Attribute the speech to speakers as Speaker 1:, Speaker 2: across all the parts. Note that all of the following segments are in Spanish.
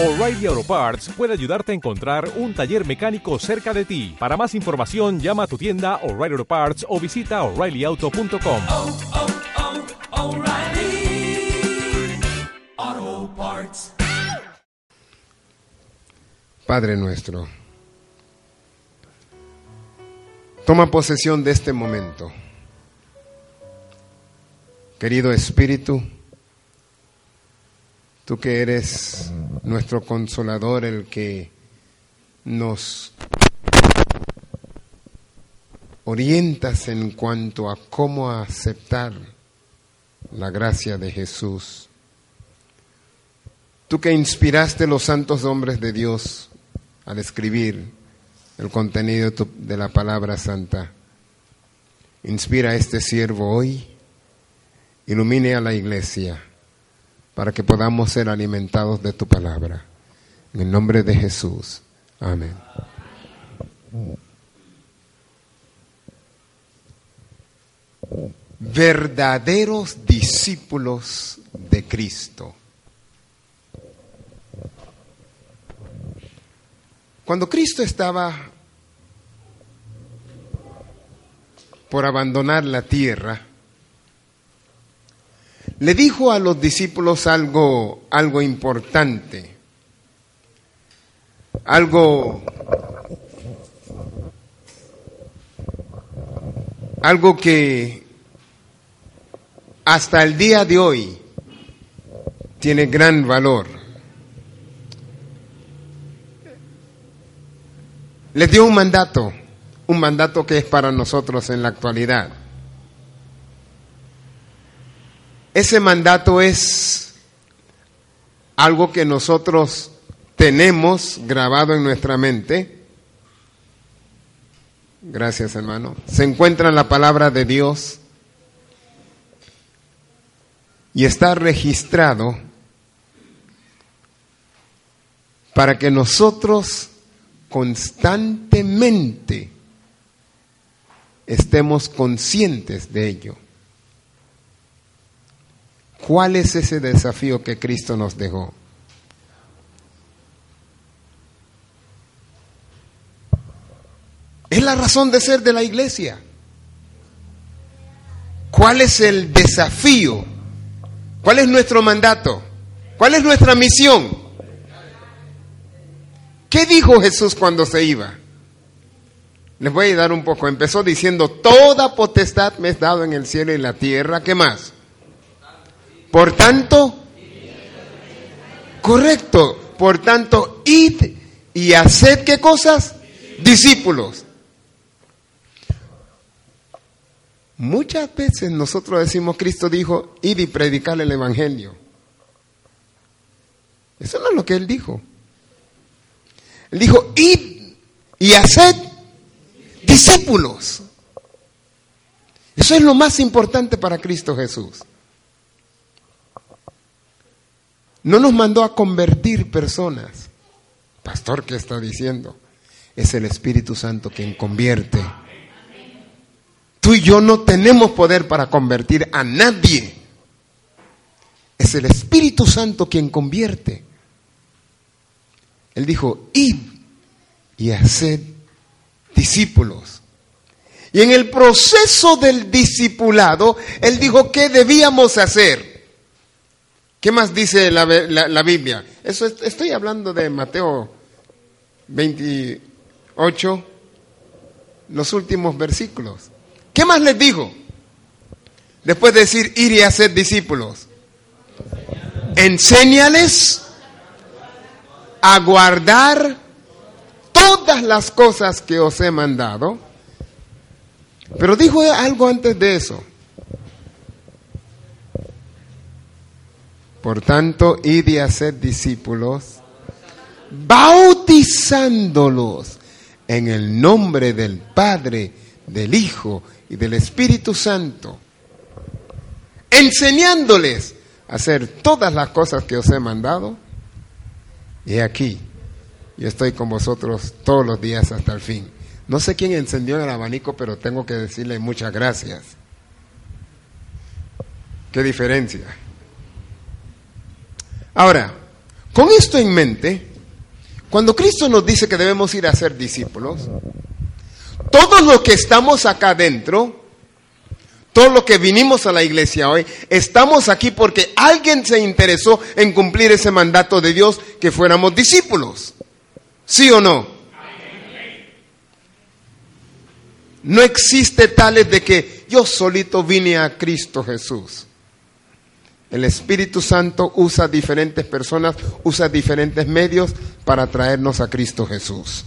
Speaker 1: O'Reilly Auto Parts puede ayudarte a encontrar un taller mecánico cerca de ti. Para más información, llama a tu tienda O'Reilly Auto Parts o visita oreillyauto.com.
Speaker 2: oh, oh, Parts.
Speaker 3: Padre nuestro, toma posesión de este momento. Querido Espíritu, tú que eres nuestro consolador, el que nos orientas en cuanto a cómo aceptar la gracia de Jesús. Tú que inspiraste los santos hombres de Dios al escribir el contenido de la palabra santa, inspira a este siervo hoy, ilumine a la iglesia para que podamos ser alimentados de tu palabra. En el nombre de Jesús. Amén. Verdaderos discípulos de Cristo. Cuando Cristo estaba por abandonar la tierra, le dijo a los discípulos algo, algo importante, algo, algo que hasta el día de hoy tiene gran valor. Les dio un mandato, un mandato que es para nosotros en la actualidad. Ese mandato es algo que nosotros tenemos grabado en nuestra mente. Gracias, hermano. Se encuentra en la palabra de Dios y está registrado para que nosotros constantemente estemos conscientes de ello. ¿Cuál es ese desafío que Cristo nos dejó? Es la razón de ser de la iglesia. ¿Cuál es el desafío? ¿Cuál es nuestro mandato? ¿Cuál es nuestra misión? ¿Qué dijo Jesús cuando se iba? Les voy a dar un poco. Empezó diciendo, toda potestad me es dado en el cielo y en la tierra. ¿Qué más? Por tanto, correcto. Por tanto, id y haced qué cosas? Discípulos. Muchas veces nosotros decimos, Cristo dijo, id y predicar el Evangelio. Eso no es lo que Él dijo. Él dijo, id y haced discípulos. Eso es lo más importante para Cristo Jesús. No nos mandó a convertir personas. Pastor, ¿qué está diciendo? Es el Espíritu Santo quien convierte. Tú y yo no tenemos poder para convertir a nadie. Es el Espíritu Santo quien convierte. Él dijo, id y haced discípulos. Y en el proceso del discipulado, Él dijo, ¿qué debíamos hacer? ¿Qué más dice la, la- Biblia? Eso es- estoy hablando de Mateo 28, los últimos versículos. ¿Qué más les dijo? Después de decir ir y hacer discípulos. Enséñales a guardar todas las cosas que os he mandado. Pero dijo algo antes de eso. Por tanto, id y haced discípulos, bautizándolos en el nombre del Padre, del Hijo y del Espíritu Santo, enseñándoles a hacer todas las cosas que os he mandado. Y aquí, yo estoy con vosotros todos los días hasta el fin. No sé quién encendió el abanico, pero tengo que decirle muchas gracias. ¿Qué diferencia? Ahora, Con esto en mente, cuando Cristo nos dice que debemos ir a ser discípulos, todos los que estamos acá adentro, todos los que vinimos a la iglesia hoy, estamos aquí porque alguien se interesó en cumplir ese mandato de Dios que fuéramos discípulos. ¿Sí o no? No existe tales de que yo solito vine a Cristo Jesús. El Espíritu Santo usa diferentes personas, usa diferentes medios para traernos a Cristo Jesús.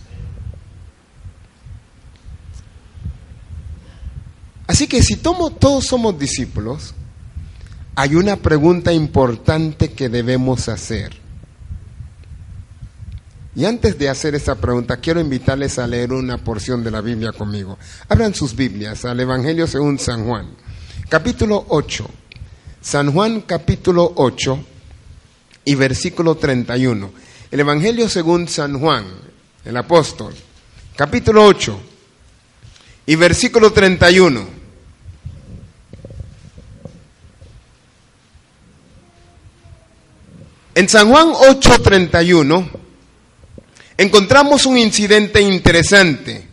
Speaker 3: Así que si tomo, todos somos discípulos, hay una pregunta importante que debemos hacer. Y antes de hacer esa pregunta, quiero invitarles a leer una porción de la Biblia conmigo. Abran sus Biblias al Evangelio según San Juan, capítulo 8. San Juan capítulo 8 y versículo 31. El Evangelio según San Juan, el apóstol, capítulo 8 y versículo 31. En San Juan 8:31 encontramos un incidente interesante.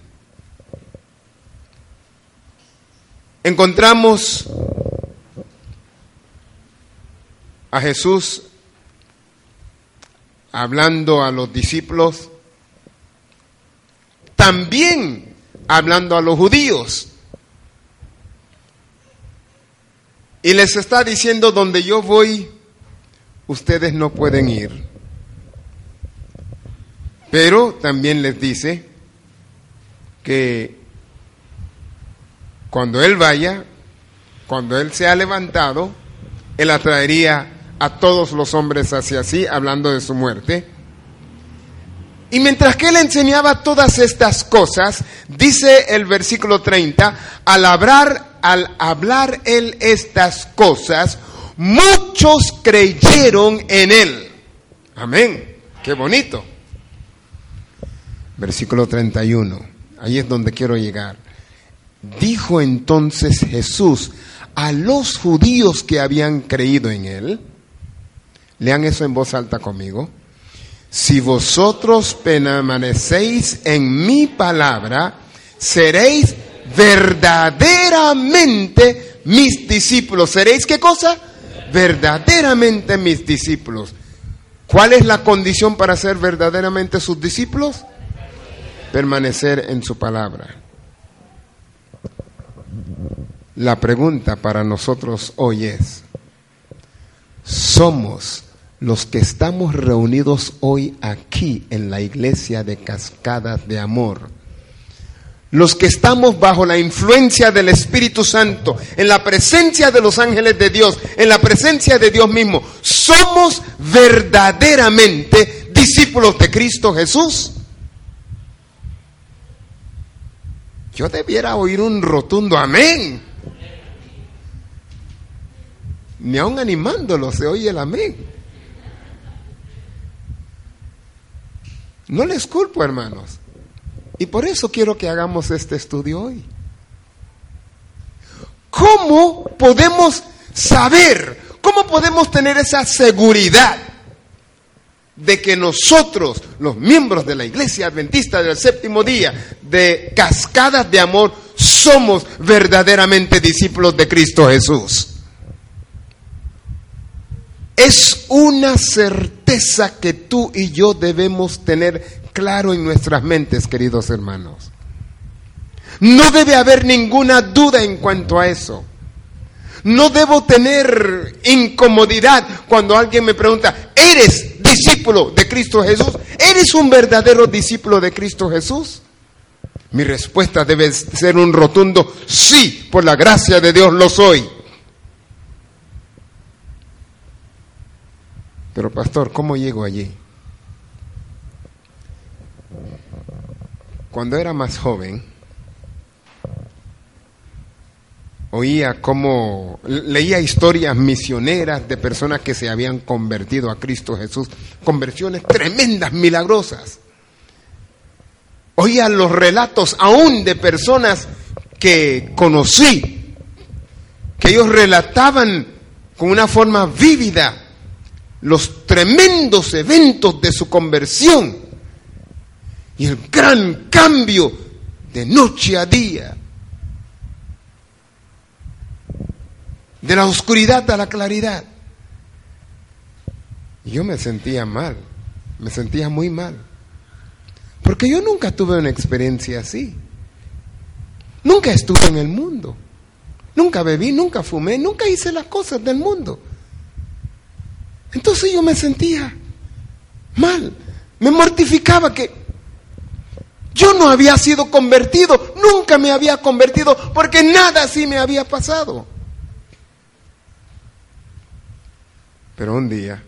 Speaker 3: Encontramos a Jesús hablando a los discípulos, también hablando a los judíos. Y les está diciendo, donde yo voy, ustedes no pueden ir. Pero también les dice que cuando Él vaya, cuando Él sea levantado, Él atraería a todos los hombres hacia sí, hablando de su muerte. Y mientras que él enseñaba todas estas cosas, dice el versículo 30, al hablar, al hablar él estas cosas, muchos creyeron en él. Amén. Qué bonito. Versículo 31. Ahí es donde quiero llegar. Dijo entonces Jesús a los judíos que habían creído en él, Lean eso en voz alta conmigo. Si vosotros permanecéis en mi palabra, seréis verdaderamente mis discípulos. ¿Seréis qué cosa? Verdaderamente mis discípulos. ¿Cuál es la condición para ser verdaderamente sus discípulos? Permanecer en su palabra. La pregunta para nosotros hoy es, ¿somos los que estamos reunidos hoy aquí en la iglesia de Cascadas de Amor, los que estamos bajo la influencia del Espíritu Santo, en la presencia de los ángeles de Dios, en la presencia de Dios mismo, somos verdaderamente discípulos de Cristo Jesús. Yo debiera oír un rotundo amén. Ni aun animándolo se oye el amén. No les culpo, hermanos. Y por eso quiero que hagamos este estudio hoy. ¿Cómo podemos saber, cómo podemos tener esa seguridad de que nosotros, los miembros de la Iglesia Adventista del Séptimo Día, de Cascadas de Amor, somos verdaderamente discípulos de Cristo Jesús? Es una certeza que tú y yo debemos tener claro en nuestras mentes, queridos hermanos. No debe haber ninguna duda en cuanto a eso. No debo tener incomodidad cuando alguien me pregunta, ¿eres discípulo de Cristo Jesús? ¿Eres un verdadero discípulo de Cristo Jesús? Mi respuesta debe ser un rotundo sí, por la gracia de Dios lo soy. Pero pastor, ¿cómo llego allí? Cuando era más joven, oía cómo, leía historias misioneras de personas que se habían convertido a Cristo Jesús, conversiones tremendas, milagrosas. Oía los relatos aún de personas que conocí, que ellos relataban con una forma vívida los tremendos eventos de su conversión y el gran cambio de noche a día, de la oscuridad a la claridad. Y yo me sentía mal, me sentía muy mal, porque yo nunca tuve una experiencia así. Nunca estuve en el mundo. Nunca bebí, nunca fumé, nunca hice las cosas del mundo. Entonces yo me sentía mal. Me mortificaba que yo no había sido convertido, nunca me había convertido, porque nada así me había pasado. Pero un día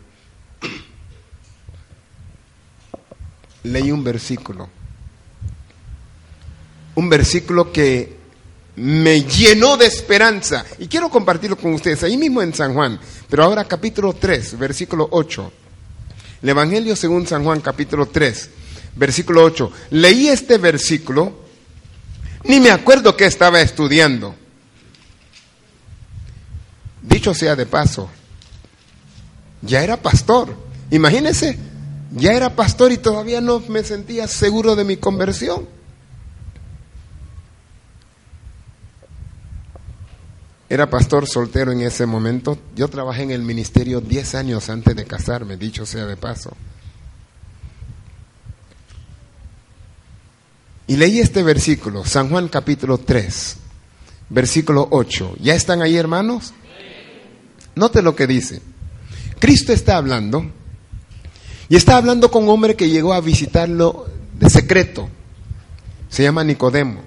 Speaker 3: leí un versículo un versículo que me llenó de esperanza y quiero compartirlo con ustedes ahí mismo en San Juan, pero ahora capítulo 3, versículo 8. El Evangelio según San Juan capítulo 3, versículo 8. Leí este versículo, ni me acuerdo que estaba estudiando. Dicho sea de paso, ya era pastor. Imagínense, ya era pastor y todavía no me sentía seguro de mi conversión. Era pastor soltero en ese momento. Yo trabajé en el ministerio 10 años antes de casarme, dicho sea de paso. Y leí este versículo, San Juan capítulo 3, versículo 8. ¿Ya están ahí, hermanos? Note lo que dice. Cristo está hablando y está hablando con un hombre que llegó a visitarlo de secreto. Se llama Nicodemo.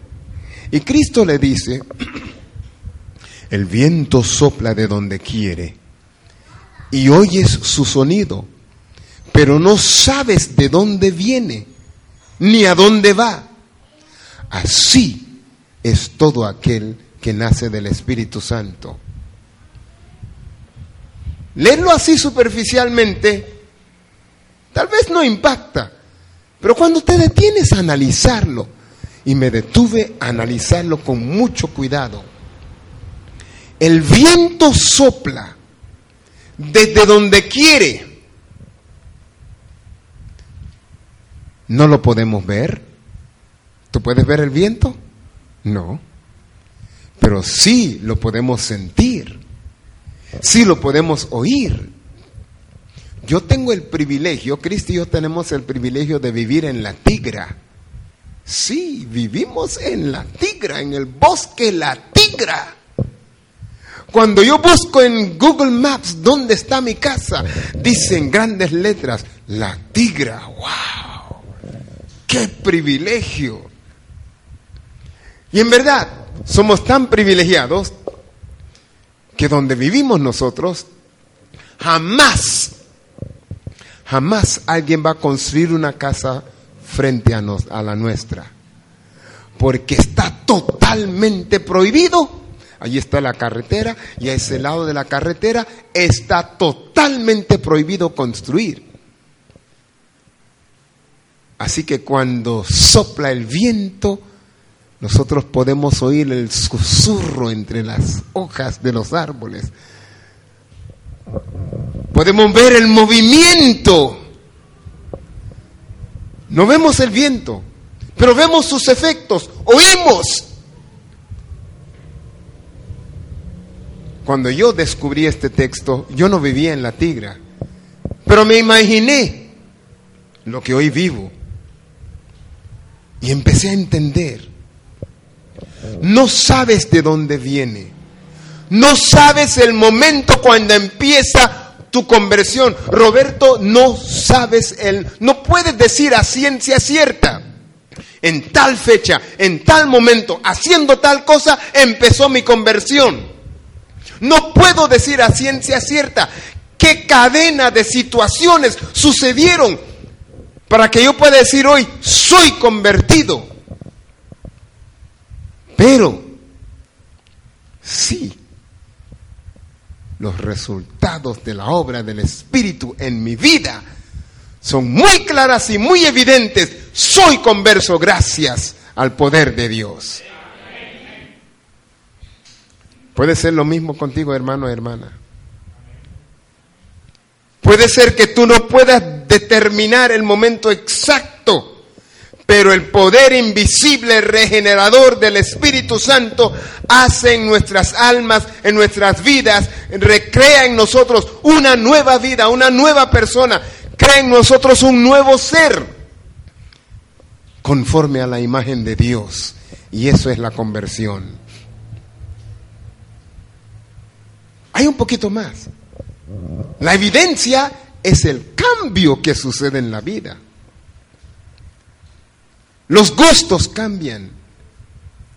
Speaker 3: Y Cristo le dice, el viento sopla de donde quiere y oyes su sonido, pero no sabes de dónde viene ni a dónde va. Así es todo aquel que nace del Espíritu Santo. Leerlo así superficialmente tal vez no impacta, pero cuando te detienes a analizarlo, y me detuve a analizarlo con mucho cuidado, el viento sopla desde donde quiere. No lo podemos ver. ¿Tú puedes ver el viento? No. Pero sí lo podemos sentir. Sí lo podemos oír. Yo tengo el privilegio, Cristo y yo tenemos el privilegio de vivir en la tigra. Sí, vivimos en la tigra, en el bosque la tigra. Cuando yo busco en Google Maps dónde está mi casa, dicen grandes letras, la tigra. ¡Wow! ¡Qué privilegio! Y en verdad, somos tan privilegiados que donde vivimos nosotros, jamás, jamás alguien va a construir una casa frente a, nos, a la nuestra. Porque está totalmente prohibido Allí está la carretera y a ese lado de la carretera está totalmente prohibido construir. Así que cuando sopla el viento, nosotros podemos oír el susurro entre las hojas de los árboles. Podemos ver el movimiento. No vemos el viento, pero vemos sus efectos, oímos Cuando yo descubrí este texto, yo no vivía en la tigra, pero me imaginé lo que hoy vivo y empecé a entender. No sabes de dónde viene, no sabes el momento cuando empieza tu conversión. Roberto, no sabes el, no puedes decir a ciencia cierta. En tal fecha, en tal momento, haciendo tal cosa, empezó mi conversión. No puedo decir a ciencia cierta qué cadena de situaciones sucedieron para que yo pueda decir hoy, soy convertido. Pero, sí, los resultados de la obra del Espíritu en mi vida son muy claras y muy evidentes. Soy converso gracias al poder de Dios. Puede ser lo mismo contigo, hermano, hermana. Puede ser que tú no puedas determinar el momento exacto, pero el poder invisible regenerador del Espíritu Santo hace en nuestras almas, en nuestras vidas, recrea en nosotros una nueva vida, una nueva persona, crea en nosotros un nuevo ser, conforme a la imagen de Dios. Y eso es la conversión. Hay un poquito más. La evidencia es el cambio que sucede en la vida. Los gustos cambian,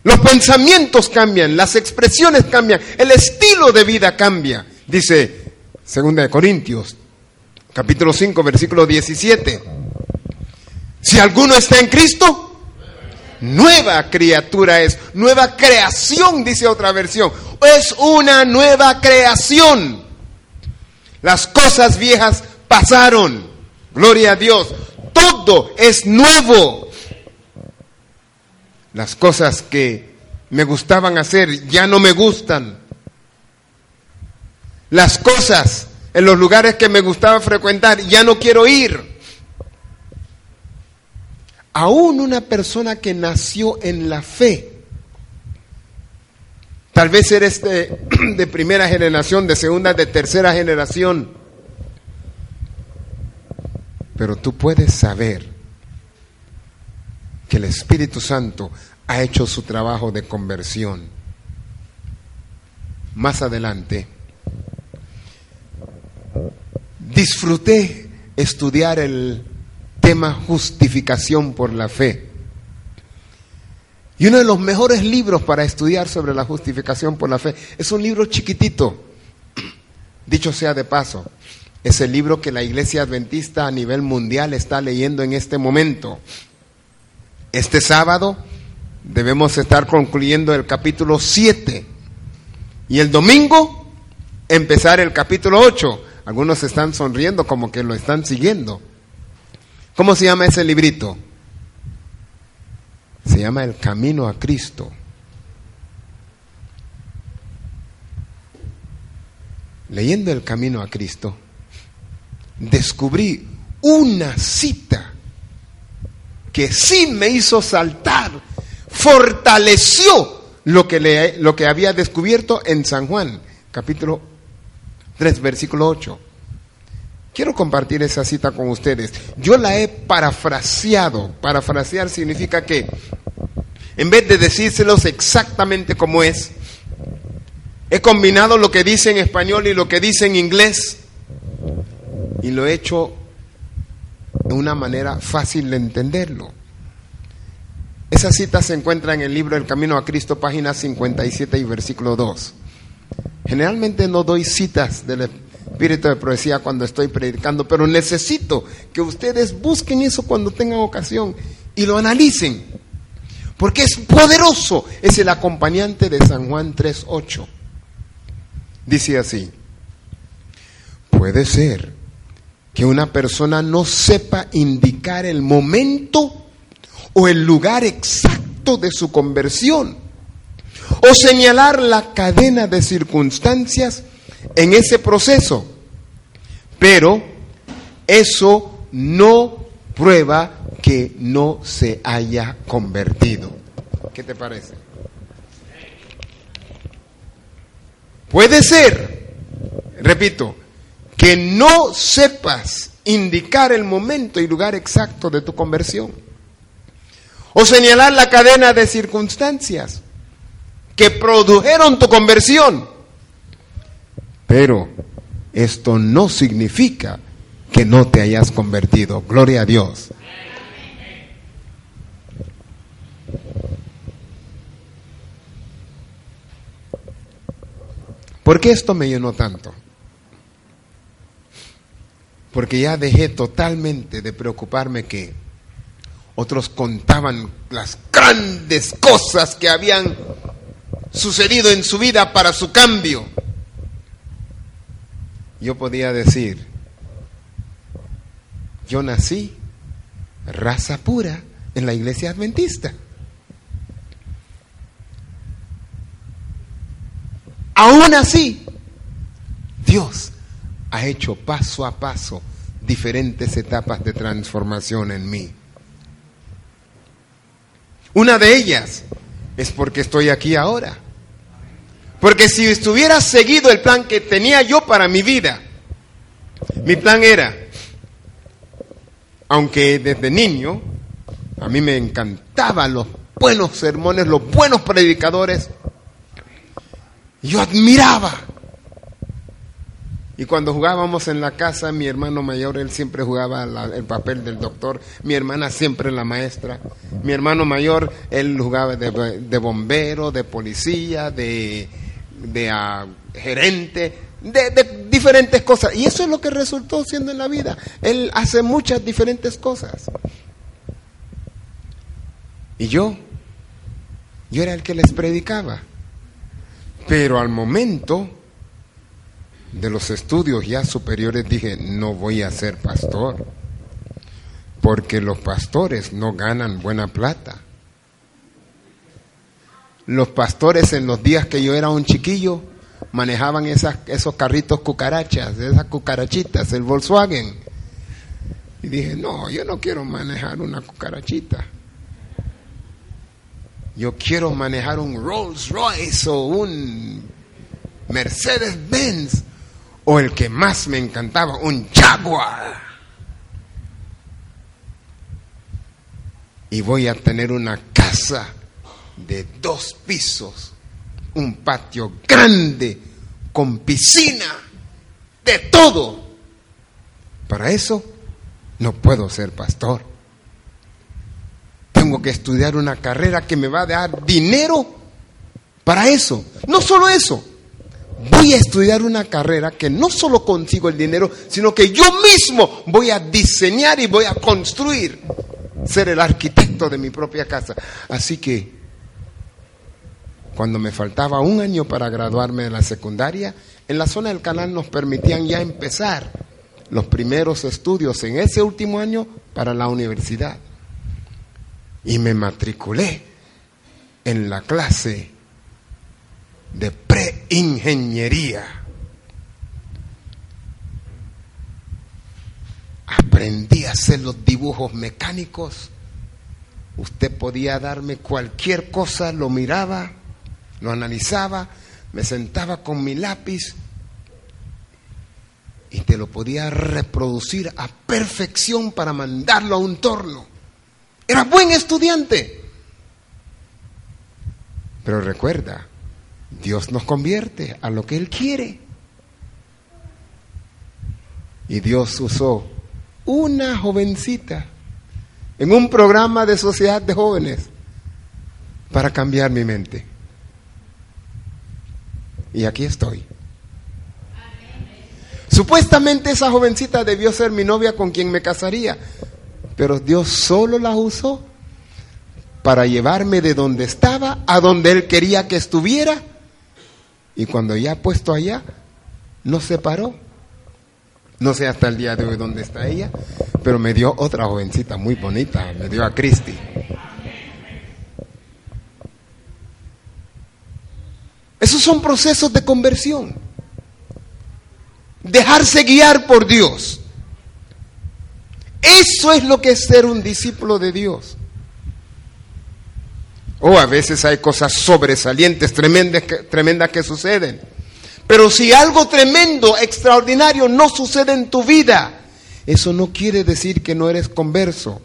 Speaker 3: los pensamientos cambian, las expresiones cambian, el estilo de vida cambia. Dice 2 de Corintios, capítulo 5, versículo 17. Si alguno está en Cristo, nueva criatura es, nueva creación, dice otra versión. Es una nueva creación. Las cosas viejas pasaron. Gloria a Dios. Todo es nuevo. Las cosas que me gustaban hacer ya no me gustan. Las cosas en los lugares que me gustaba frecuentar ya no quiero ir. Aún una persona que nació en la fe, tal vez eres de, de primera generación, de segunda, de tercera generación, pero tú puedes saber que el Espíritu Santo ha hecho su trabajo de conversión. Más adelante, disfruté estudiar el tema justificación por la fe. Y uno de los mejores libros para estudiar sobre la justificación por la fe es un libro chiquitito, dicho sea de paso, es el libro que la iglesia adventista a nivel mundial está leyendo en este momento. Este sábado debemos estar concluyendo el capítulo 7 y el domingo empezar el capítulo 8. Algunos están sonriendo como que lo están siguiendo. ¿Cómo se llama ese librito? Se llama El Camino a Cristo. Leyendo El Camino a Cristo, descubrí una cita que sí me hizo saltar, fortaleció lo que, le, lo que había descubierto en San Juan, capítulo 3, versículo 8. Quiero compartir esa cita con ustedes. Yo la he parafraseado. Parafrasear significa que en vez de decírselos exactamente como es, he combinado lo que dice en español y lo que dice en inglés y lo he hecho de una manera fácil de entenderlo. Esa cita se encuentra en el libro El Camino a Cristo, página 57 y versículo 2. Generalmente no doy citas del espíritu de profecía cuando estoy predicando, pero necesito que ustedes busquen eso cuando tengan ocasión y lo analicen, porque es poderoso, es el acompañante de San Juan 3.8. Dice así, puede ser que una persona no sepa indicar el momento o el lugar exacto de su conversión o señalar la cadena de circunstancias en ese proceso. Pero eso no prueba que no se haya convertido. ¿Qué te parece? Puede ser, repito, que no sepas indicar el momento y lugar exacto de tu conversión. O señalar la cadena de circunstancias que produjeron tu conversión. Pero esto no significa que no te hayas convertido. Gloria a Dios. ¿Por qué esto me llenó tanto? Porque ya dejé totalmente de preocuparme que otros contaban las grandes cosas que habían sucedido en su vida para su cambio. Yo podía decir, yo nací raza pura en la iglesia adventista. Aún así, Dios ha hecho paso a paso diferentes etapas de transformación en mí. Una de ellas es porque estoy aquí ahora. Porque si estuviera seguido el plan que tenía yo para mi vida, mi plan era, aunque desde niño a mí me encantaban los buenos sermones, los buenos predicadores, yo admiraba. Y cuando jugábamos en la casa, mi hermano mayor, él siempre jugaba el papel del doctor, mi hermana siempre la maestra, mi hermano mayor, él jugaba de bombero, de policía, de, de ah, gerente, de, de diferentes cosas. Y eso es lo que resultó siendo en la vida. Él hace muchas diferentes cosas. Y yo, yo era el que les predicaba. Pero al momento de los estudios ya superiores dije, no voy a ser pastor, porque los pastores no ganan buena plata. Los pastores en los días que yo era un chiquillo manejaban esas, esos carritos cucarachas, esas cucarachitas, el Volkswagen. Y dije, no, yo no quiero manejar una cucarachita. Yo quiero manejar un Rolls Royce o un Mercedes Benz o el que más me encantaba, un Jaguar. Y voy a tener una casa de dos pisos, un patio grande, con piscina, de todo. Para eso no puedo ser pastor. Tengo que estudiar una carrera que me va a dar dinero para eso. No solo eso, voy a estudiar una carrera que no solo consigo el dinero, sino que yo mismo voy a diseñar y voy a construir, ser el arquitecto de mi propia casa. Así que cuando me faltaba un año para graduarme de la secundaria, en la zona del canal nos permitían ya empezar los primeros estudios en ese último año para la universidad. Y me matriculé en la clase de preingeniería. Aprendí a hacer los dibujos mecánicos. Usted podía darme cualquier cosa, lo miraba, lo analizaba, me sentaba con mi lápiz y te lo podía reproducir a perfección para mandarlo a un torno. Era buen estudiante. Pero recuerda, Dios nos convierte a lo que Él quiere. Y Dios usó una jovencita en un programa de sociedad de jóvenes para cambiar mi mente. Y aquí estoy. Supuestamente esa jovencita debió ser mi novia con quien me casaría, pero Dios solo la usó para llevarme de donde estaba a donde Él quería que estuviera. Y cuando ya puesto allá, no se paró. No sé hasta el día de hoy dónde está ella, pero me dio otra jovencita muy bonita, me dio a Cristi. Esos son procesos de conversión. Dejarse guiar por Dios. Eso es lo que es ser un discípulo de Dios. O oh, a veces hay cosas sobresalientes, tremendas tremendas que suceden. Pero si algo tremendo, extraordinario no sucede en tu vida, eso no quiere decir que no eres converso.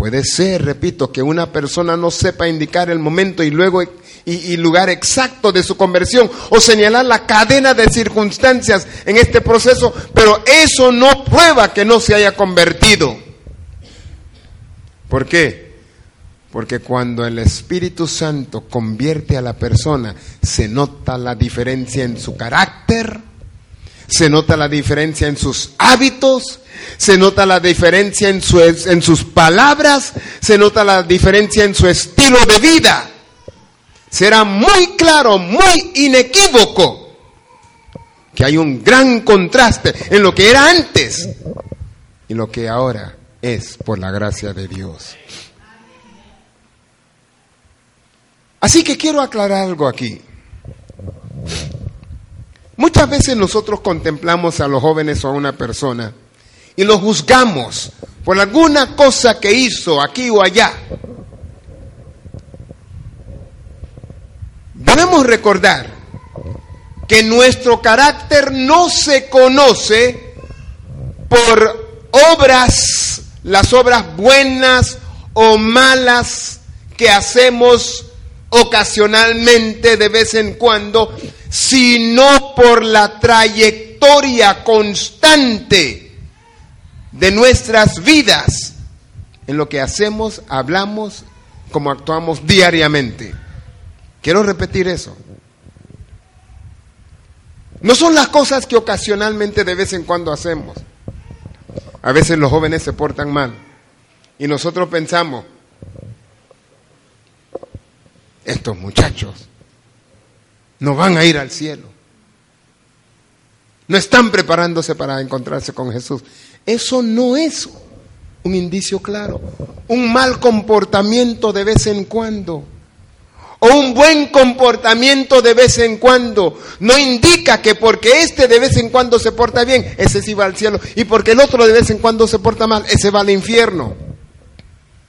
Speaker 3: Puede ser, repito, que una persona no sepa indicar el momento y luego y, lugar exacto de su conversión o señalar la cadena de circunstancias en este proceso, pero eso no prueba que no se haya convertido. ¿Por qué? Porque cuando el Espíritu Santo convierte a la persona, se nota la diferencia en su carácter, se nota la diferencia en sus hábitos, se nota la diferencia en, su, en sus palabras, se nota la diferencia en su estilo de vida. Será muy claro, muy inequívoco, que hay un gran contraste en lo que era antes y lo que ahora es por la gracia de Dios. Así que quiero aclarar algo aquí. Muchas veces nosotros contemplamos a los jóvenes o a una persona y los juzgamos por alguna cosa que hizo aquí o allá. Debemos recordar que nuestro carácter no se conoce por obras, las obras buenas o malas que hacemos ocasionalmente de vez en cuando, sino por la trayectoria constante de nuestras vidas en lo que hacemos, hablamos, como actuamos diariamente. Quiero repetir eso. No son las cosas que ocasionalmente de vez en cuando hacemos. A veces los jóvenes se portan mal y nosotros pensamos, estos muchachos no van a ir al cielo. No están preparándose para encontrarse con Jesús. Eso no es un indicio claro. Un mal comportamiento de vez en cuando o un buen comportamiento de vez en cuando no indica que porque este de vez en cuando se porta bien, ese sí va al cielo, y porque el otro de vez en cuando se porta mal, ese va al infierno.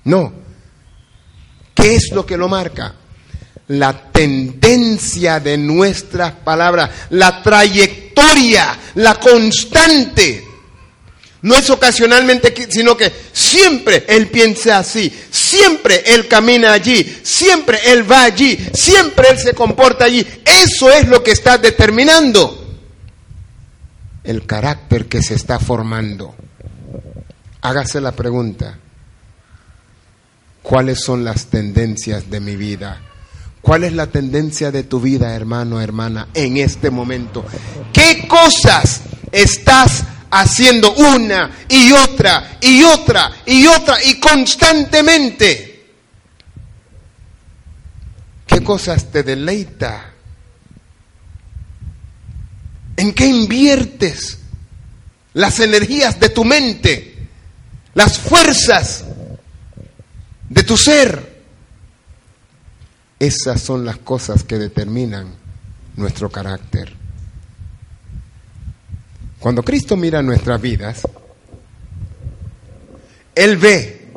Speaker 3: No. ¿Qué es lo que lo marca? La tendencia de nuestras palabras, la trayectoria, la constante no es ocasionalmente, sino que siempre Él piensa así, siempre Él camina allí, siempre Él va allí, siempre Él se comporta allí. Eso es lo que está determinando el carácter que se está formando. Hágase la pregunta, ¿cuáles son las tendencias de mi vida? ¿Cuál es la tendencia de tu vida, hermano, hermana, en este momento? ¿Qué cosas estás haciendo una y otra y otra y otra y constantemente. ¿Qué cosas te deleita? ¿En qué inviertes las energías de tu mente, las fuerzas de tu ser? Esas son las cosas que determinan nuestro carácter. Cuando Cristo mira nuestras vidas, Él ve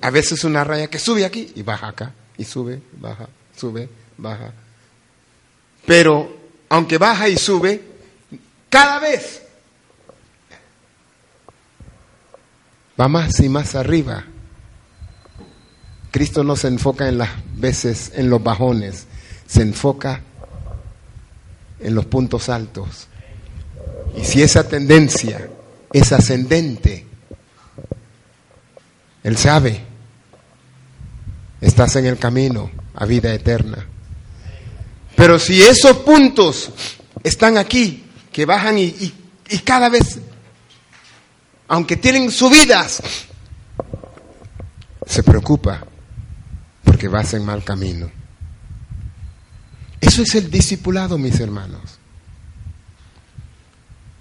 Speaker 3: a veces una raya que sube aquí y baja acá, y sube, baja, sube, baja. Pero aunque baja y sube, cada vez va más y más arriba. Cristo no se enfoca en las veces, en los bajones, se enfoca en los puntos altos. Y si esa tendencia es ascendente, Él sabe, estás en el camino a vida eterna. Pero si esos puntos están aquí, que bajan y, y cada vez, aunque tienen subidas, se preocupa porque vas en mal camino. Eso es el discipulado, mis hermanos.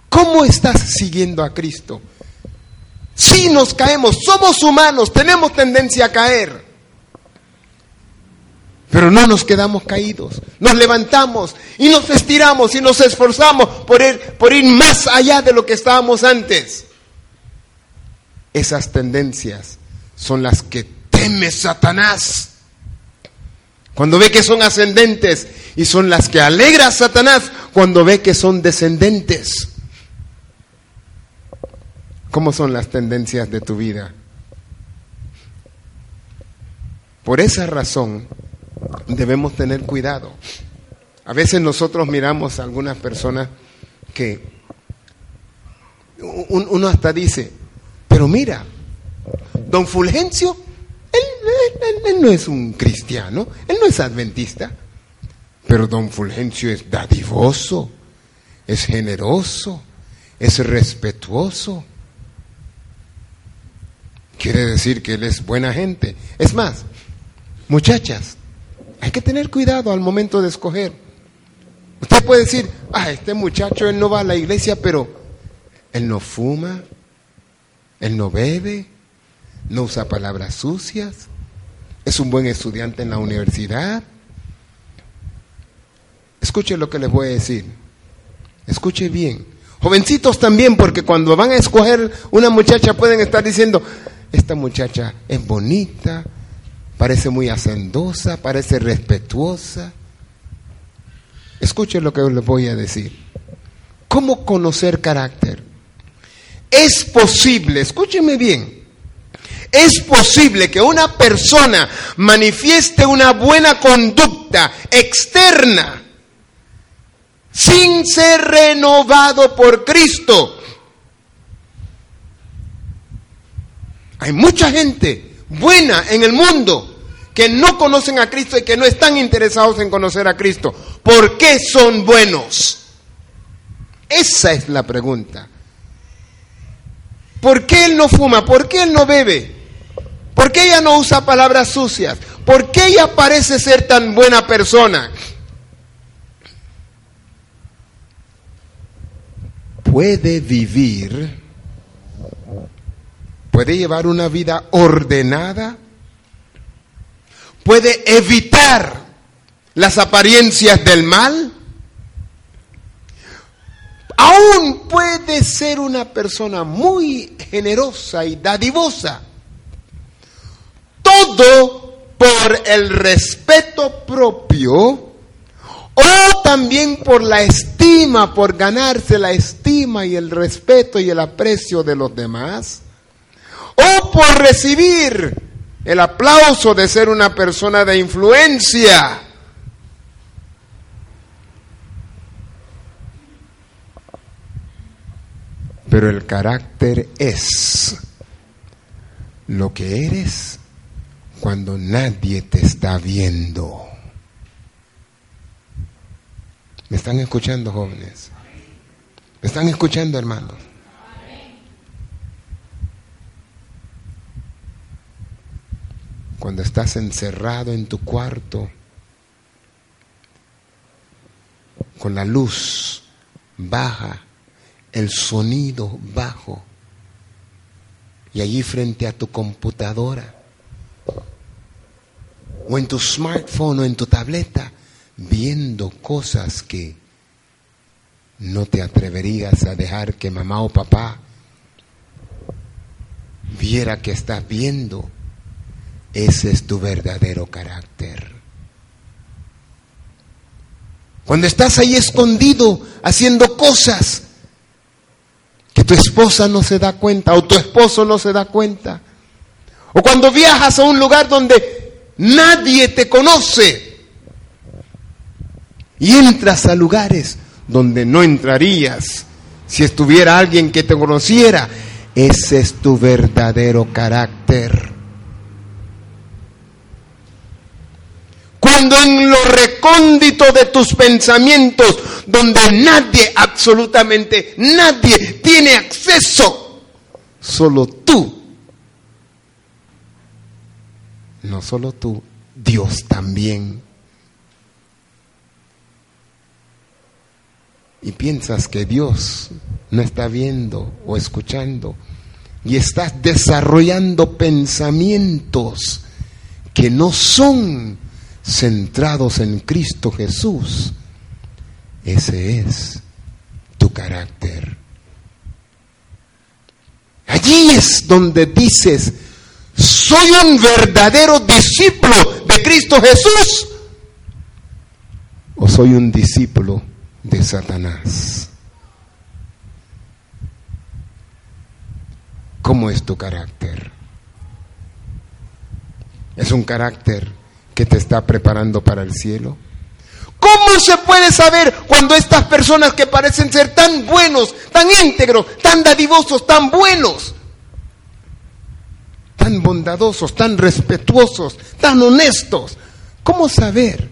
Speaker 3: ¿Cómo estás siguiendo a Cristo? Si nos caemos, somos humanos, tenemos tendencia a caer. Pero no nos quedamos caídos, nos levantamos y nos estiramos y nos esforzamos por ir, por ir más allá de lo que estábamos antes. Esas tendencias son las que teme Satanás. Cuando ve que son ascendentes y son las que alegra a Satanás cuando ve que son descendentes. ¿Cómo son las tendencias de tu vida? Por esa razón debemos tener cuidado. A veces nosotros miramos a algunas personas que uno hasta dice, pero mira, don Fulgencio, él, no es un cristiano, él no es adventista, pero don Fulgencio es dadivoso, es generoso, es respetuoso quiere decir que él es buena gente. Es más, muchachas, hay que tener cuidado al momento de escoger. Usted puede decir, ah, este muchacho, él no va a la iglesia, pero él no fuma, él no bebe, no usa palabras sucias, es un buen estudiante en la universidad. Escuche lo que les voy a decir. Escuche bien. Jovencitos también, porque cuando van a escoger una muchacha pueden estar diciendo, esta muchacha es bonita, parece muy hacendosa, parece respetuosa. Escuchen lo que les voy a decir. ¿Cómo conocer carácter? Es posible, escúcheme bien, es posible que una persona manifieste una buena conducta externa sin ser renovado por Cristo. Hay mucha gente buena en el mundo que no conocen a Cristo y que no están interesados en conocer a Cristo. ¿Por qué son buenos? Esa es la pregunta. ¿Por qué él no fuma? ¿Por qué él no bebe? ¿Por qué ella no usa palabras sucias? ¿Por qué ella parece ser tan buena persona? Puede vivir, puede llevar una vida ordenada, puede evitar las apariencias del mal, aún puede ser una persona muy generosa y dadivosa. Todo por el respeto propio o también por la estima, por ganarse la estima y el respeto y el aprecio de los demás, o por recibir el aplauso de ser una persona de influencia. Pero el carácter es lo que eres cuando nadie te está viendo. ¿Me están escuchando, jóvenes? ¿Me están escuchando, hermanos? Cuando estás encerrado en tu cuarto, con la luz baja, el sonido bajo, y allí frente a tu computadora, o en tu smartphone o en tu tableta, viendo cosas que no te atreverías a dejar que mamá o papá viera que estás viendo, ese es tu verdadero carácter. Cuando estás ahí escondido haciendo cosas que tu esposa no se da cuenta o tu esposo no se da cuenta, o cuando viajas a un lugar donde nadie te conoce y entras a lugares donde no entrarías si estuviera alguien que te conociera, ese es tu verdadero carácter. Cuando en lo recóndito de tus pensamientos, donde nadie, absolutamente nadie, tiene acceso, solo tú, no solo tú, Dios también. Y piensas que Dios no está viendo o escuchando y estás desarrollando pensamientos que no son centrados en Cristo Jesús, ese es tu carácter. Allí es donde dices, soy un verdadero discípulo de Cristo Jesús o soy un discípulo de Satanás. ¿Cómo es tu carácter? ¿Es un carácter que te está preparando para el cielo? ¿Cómo se puede saber cuando estas personas que parecen ser tan buenos, tan íntegros, tan dadivosos, tan buenos, tan bondadosos, tan respetuosos, tan honestos, cómo saber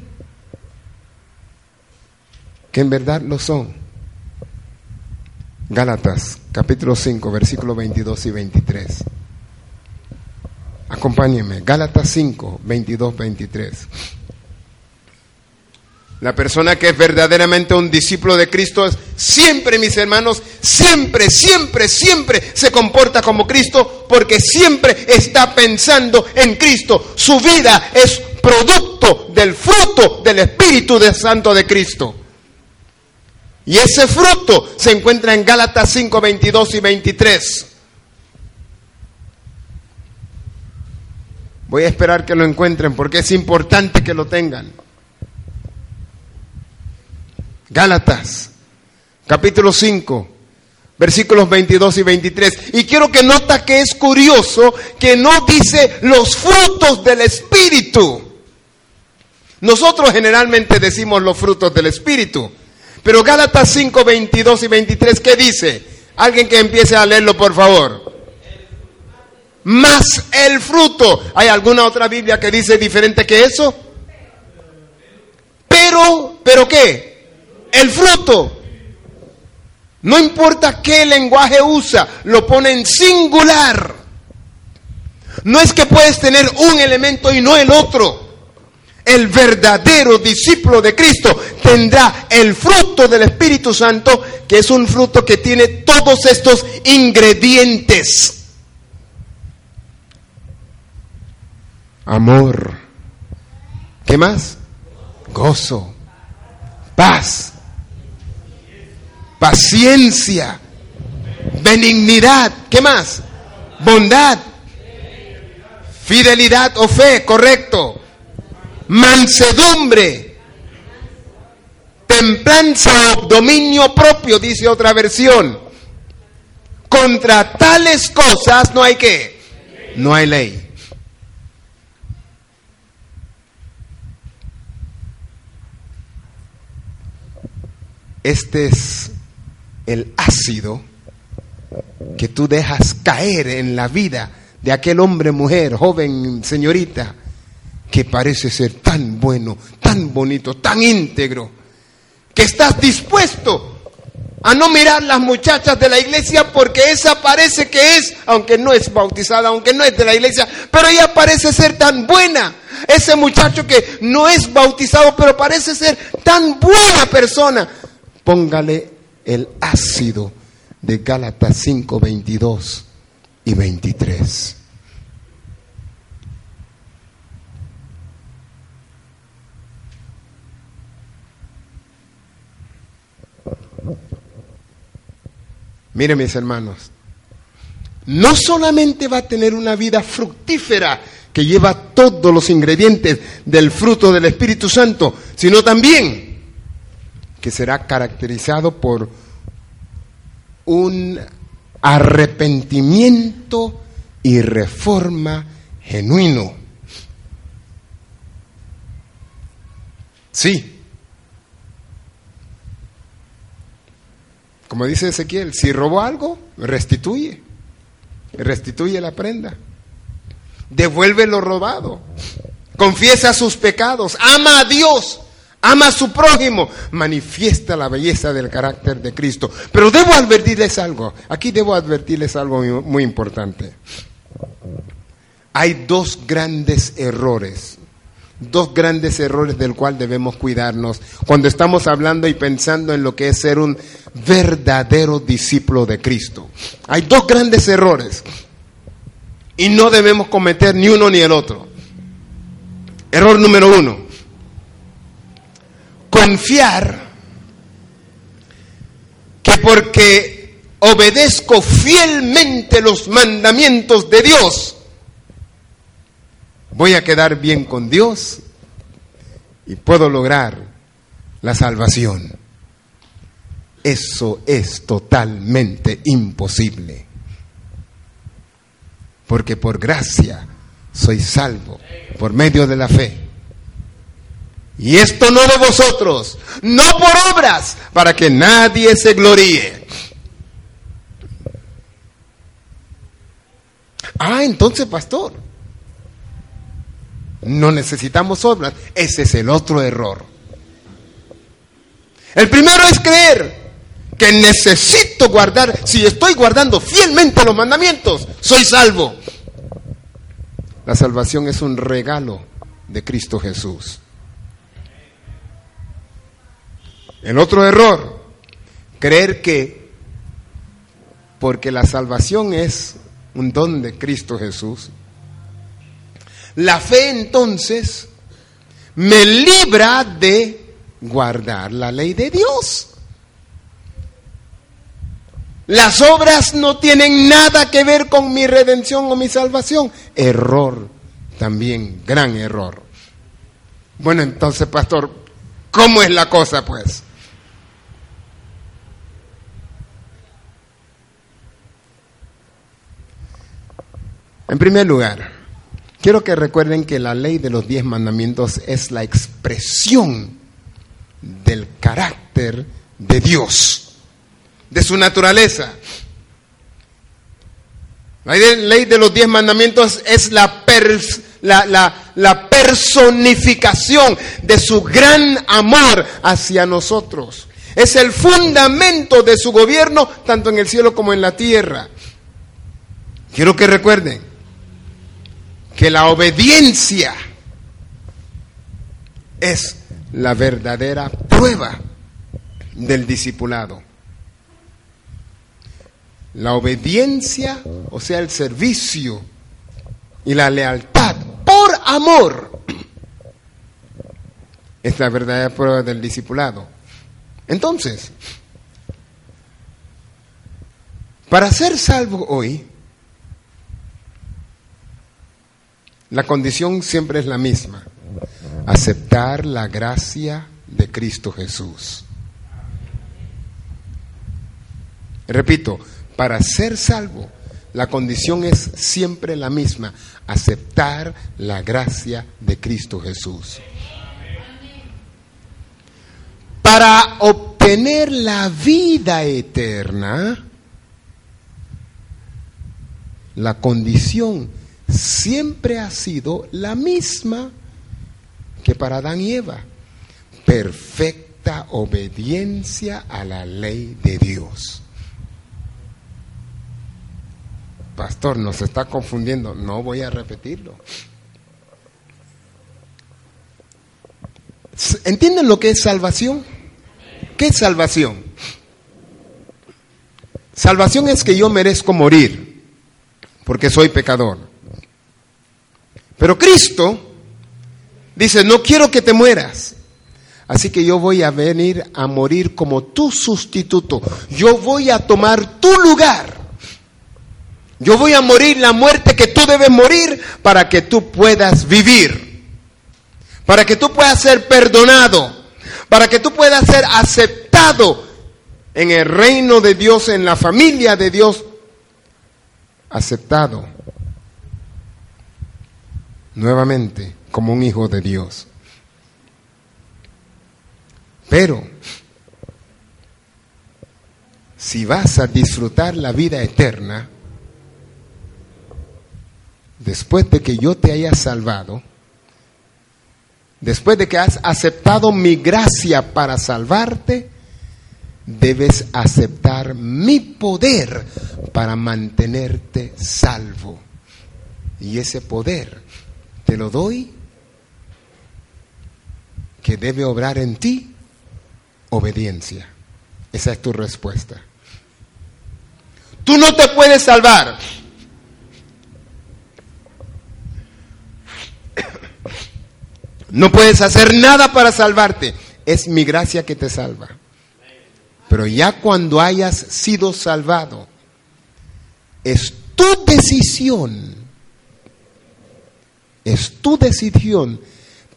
Speaker 3: que en verdad lo son? Gálatas capítulo 5, versículos 22 y 23. Acompáñenme, Gálatas 5, 22, 23. La persona que es verdaderamente un discípulo de Cristo es siempre, mis hermanos, siempre, siempre, siempre se comporta como Cristo porque siempre está pensando en Cristo. Su vida es producto del fruto del Espíritu de Santo de Cristo. Y ese fruto se encuentra en Gálatas 5, 22 y 23. Voy a esperar que lo encuentren porque es importante que lo tengan. Gálatas, capítulo 5, versículos 22 y 23. Y quiero que nota que es curioso que no dice los frutos del Espíritu. Nosotros generalmente decimos los frutos del Espíritu. Pero Gálatas 5, 22 y 23, ¿qué dice? Alguien que empiece a leerlo, por favor más el fruto. ¿Hay alguna otra Biblia que dice diferente que eso? Pero, ¿pero qué? El fruto. No importa qué lenguaje usa, lo pone en singular. No es que puedes tener un elemento y no el otro. El verdadero discípulo de Cristo tendrá el fruto del Espíritu Santo, que es un fruto que tiene todos estos ingredientes. amor. ¿Qué más? Gozo, paz, paciencia, benignidad. ¿Qué más? Bondad, fidelidad o fe, correcto. Mansedumbre, templanza o dominio propio, dice otra versión. Contra tales cosas no hay que, no hay ley. Este es el ácido que tú dejas caer en la vida de aquel hombre, mujer, joven, señorita, que parece ser tan bueno, tan bonito, tan íntegro, que estás dispuesto a no mirar las muchachas de la iglesia porque esa parece que es, aunque no es bautizada, aunque no es de la iglesia, pero ella parece ser tan buena. Ese muchacho que no es bautizado, pero parece ser tan buena persona póngale el ácido de Gálatas 5, 22 y 23. Mire mis hermanos, no solamente va a tener una vida fructífera que lleva todos los ingredientes del fruto del Espíritu Santo, sino también que será caracterizado por un arrepentimiento y reforma genuino. Sí. Como dice Ezequiel, si robó algo, restituye. Restituye la prenda. Devuelve lo robado. Confiesa sus pecados. Ama a Dios ama a su prójimo, manifiesta la belleza del carácter de Cristo. Pero debo advertirles algo, aquí debo advertirles algo muy, muy importante. Hay dos grandes errores, dos grandes errores del cual debemos cuidarnos cuando estamos hablando y pensando en lo que es ser un verdadero discípulo de Cristo. Hay dos grandes errores y no debemos cometer ni uno ni el otro. Error número uno confiar que porque obedezco fielmente los mandamientos de Dios, voy a quedar bien con Dios y puedo lograr la salvación. Eso es totalmente imposible. Porque por gracia soy salvo por medio de la fe. Y esto no de vosotros, no por obras, para que nadie se gloríe. Ah, entonces, pastor, no necesitamos obras. Ese es el otro error. El primero es creer que necesito guardar, si estoy guardando fielmente los mandamientos, soy salvo. La salvación es un regalo de Cristo Jesús. El otro error, creer que porque la salvación es un don de Cristo Jesús, la fe entonces me libra de guardar la ley de Dios. Las obras no tienen nada que ver con mi redención o mi salvación. Error, también gran error. Bueno, entonces, pastor, ¿cómo es la cosa, pues? En primer lugar, quiero que recuerden que la ley de los diez mandamientos es la expresión del carácter de Dios, de su naturaleza. La ley de los diez mandamientos es la, personificación de su gran amor hacia nosotros. Es el fundamento de su gobierno, tanto en el cielo como en la tierra. Quiero que recuerden que la obediencia es la verdadera prueba del discipulado. La obediencia, o sea, el servicio y la lealtad por amor es la verdadera prueba del discipulado. Entonces, para ser salvo hoy, la condición siempre es la misma, aceptar la gracia de Cristo Jesús. Repito, para ser salvo, la condición es siempre la misma, aceptar la gracia de Cristo Jesús. Para obtener la vida eterna, la condición siempre ha sido la misma que para Adán y Eva. Perfecta obediencia a la ley de Dios. Pastor, nos está confundiendo. No voy a repetirlo. ¿Entienden lo que es salvación? ¿Qué es salvación? Salvación es que yo merezco morir porque soy pecador. Pero Cristo dice, no quiero que te mueras. Así que yo voy a venir a morir como tu sustituto. Yo voy a tomar tu lugar. Yo voy a morir la muerte que tú debes morir para que tú puedas vivir. Para que tú puedas ser perdonado. Para que tú puedas ser aceptado en el reino de Dios, en la familia de Dios. Aceptado. Nuevamente, como un hijo de Dios. Pero, si vas a disfrutar la vida eterna, después de que yo te haya salvado, después de que has aceptado mi gracia para salvarte, debes aceptar mi poder para mantenerte salvo. Y ese poder te lo doy que debe obrar en ti obediencia. Esa es tu respuesta. Tú no te puedes salvar No puedes hacer nada para salvarte. Es mi gracia que te salva. Pero ya cuando hayas sido salvado, es tu decisión, es tu decisión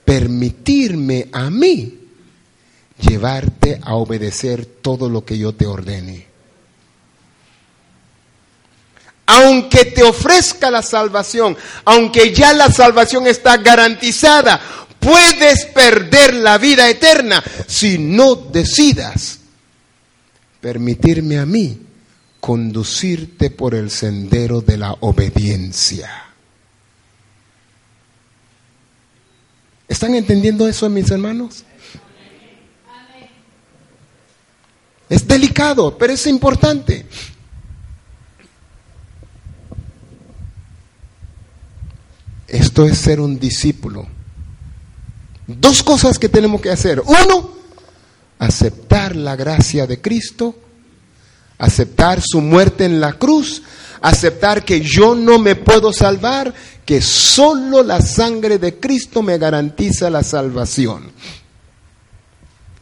Speaker 3: permitirme a mí llevarte a obedecer todo lo que yo te ordene. Aunque te ofrezca la salvación, aunque ya la salvación está garantizada, puedes perder la vida eterna si no decidas permitirme a mí conducirte por el sendero de la obediencia. ¿Están entendiendo eso, mis hermanos? Es delicado, pero es importante. Esto es ser un discípulo Dos cosas que tenemos que hacer. Uno, aceptar la gracia de Cristo, aceptar su muerte en la cruz, aceptar que yo no me puedo salvar, que solo la sangre de Cristo me garantiza la salvación.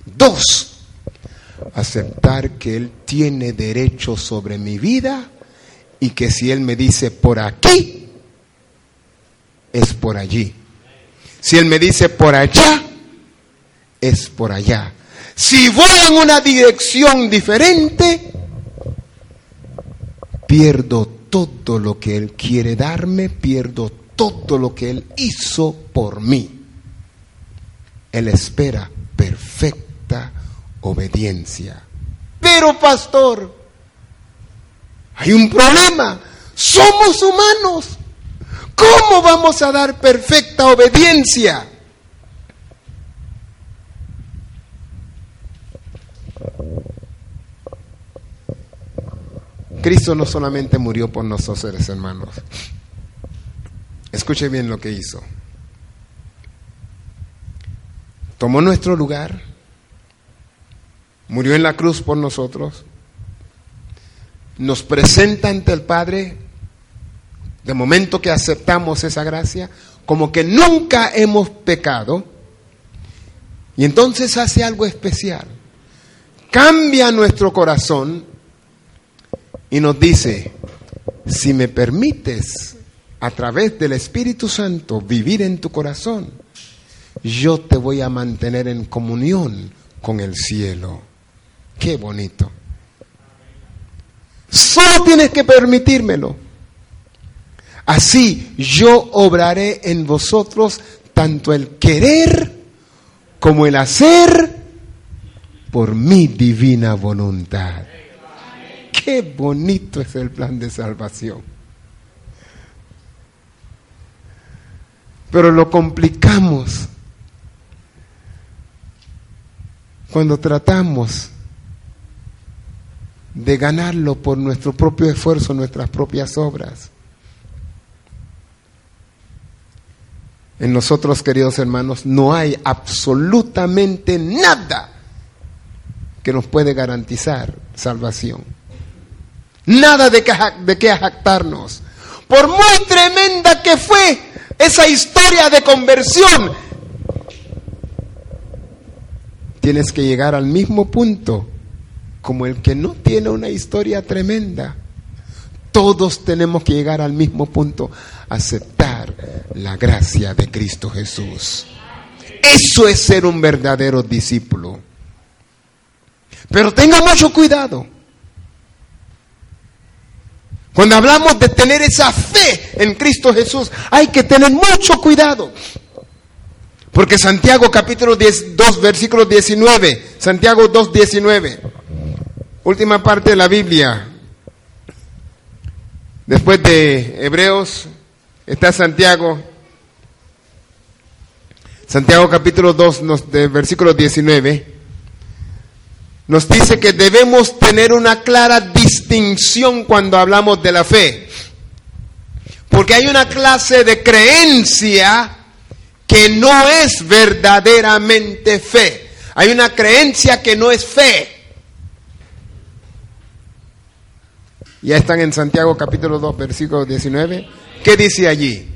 Speaker 3: Dos, Aceptar que Él tiene derecho sobre mi vida y que si Él me dice por aquí, es por allí. Si Él me dice por allá, es por allá. Si voy en una dirección diferente, pierdo todo lo que Él quiere darme, pierdo todo lo que Él hizo por mí. Él espera perfecta obediencia. Pero pastor, hay un problema. Somos humanos. ¿Cómo vamos a dar perfecta obediencia? Cristo no solamente murió por nosotros, hermanos. Escuche bien lo que hizo. Tomó nuestro lugar, murió en la cruz por nosotros, nos presenta ante el Padre, de momento que aceptamos esa gracia, como que nunca hemos pecado, y entonces hace algo especial. Cambia nuestro corazón y nos dice, si me permites a través del Espíritu Santo vivir en tu corazón, yo te voy a mantener en comunión con el cielo. Qué bonito. Solo tienes que permitírmelo. Así yo obraré en vosotros tanto el querer como el hacer por mi divina voluntad. Qué bonito es el plan de salvación. Pero lo complicamos cuando tratamos de ganarlo por nuestro propio esfuerzo, nuestras propias obras. En nosotros, queridos hermanos, no hay absolutamente nada que nos puede garantizar salvación. Nada de que, de que jactarnos. Por muy tremenda que fue esa historia de conversión, tienes que llegar al mismo punto como el que no tiene una historia tremenda. Todos tenemos que llegar al mismo punto, aceptar la gracia de Cristo Jesús. Eso es ser un verdadero discípulo. Pero tenga mucho cuidado. Cuando hablamos de tener esa fe en Cristo Jesús, hay que tener mucho cuidado. Porque Santiago capítulo 10, 2, versículo 19, Santiago 2, 19, última parte de la Biblia. Después de Hebreos está Santiago. Santiago capítulo 2, de versículo 19 nos dice que debemos tener una clara distinción cuando hablamos de la fe. Porque hay una clase de creencia que no es verdaderamente fe. Hay una creencia que no es fe. Ya están en Santiago capítulo 2, versículo 19. ¿Qué dice allí?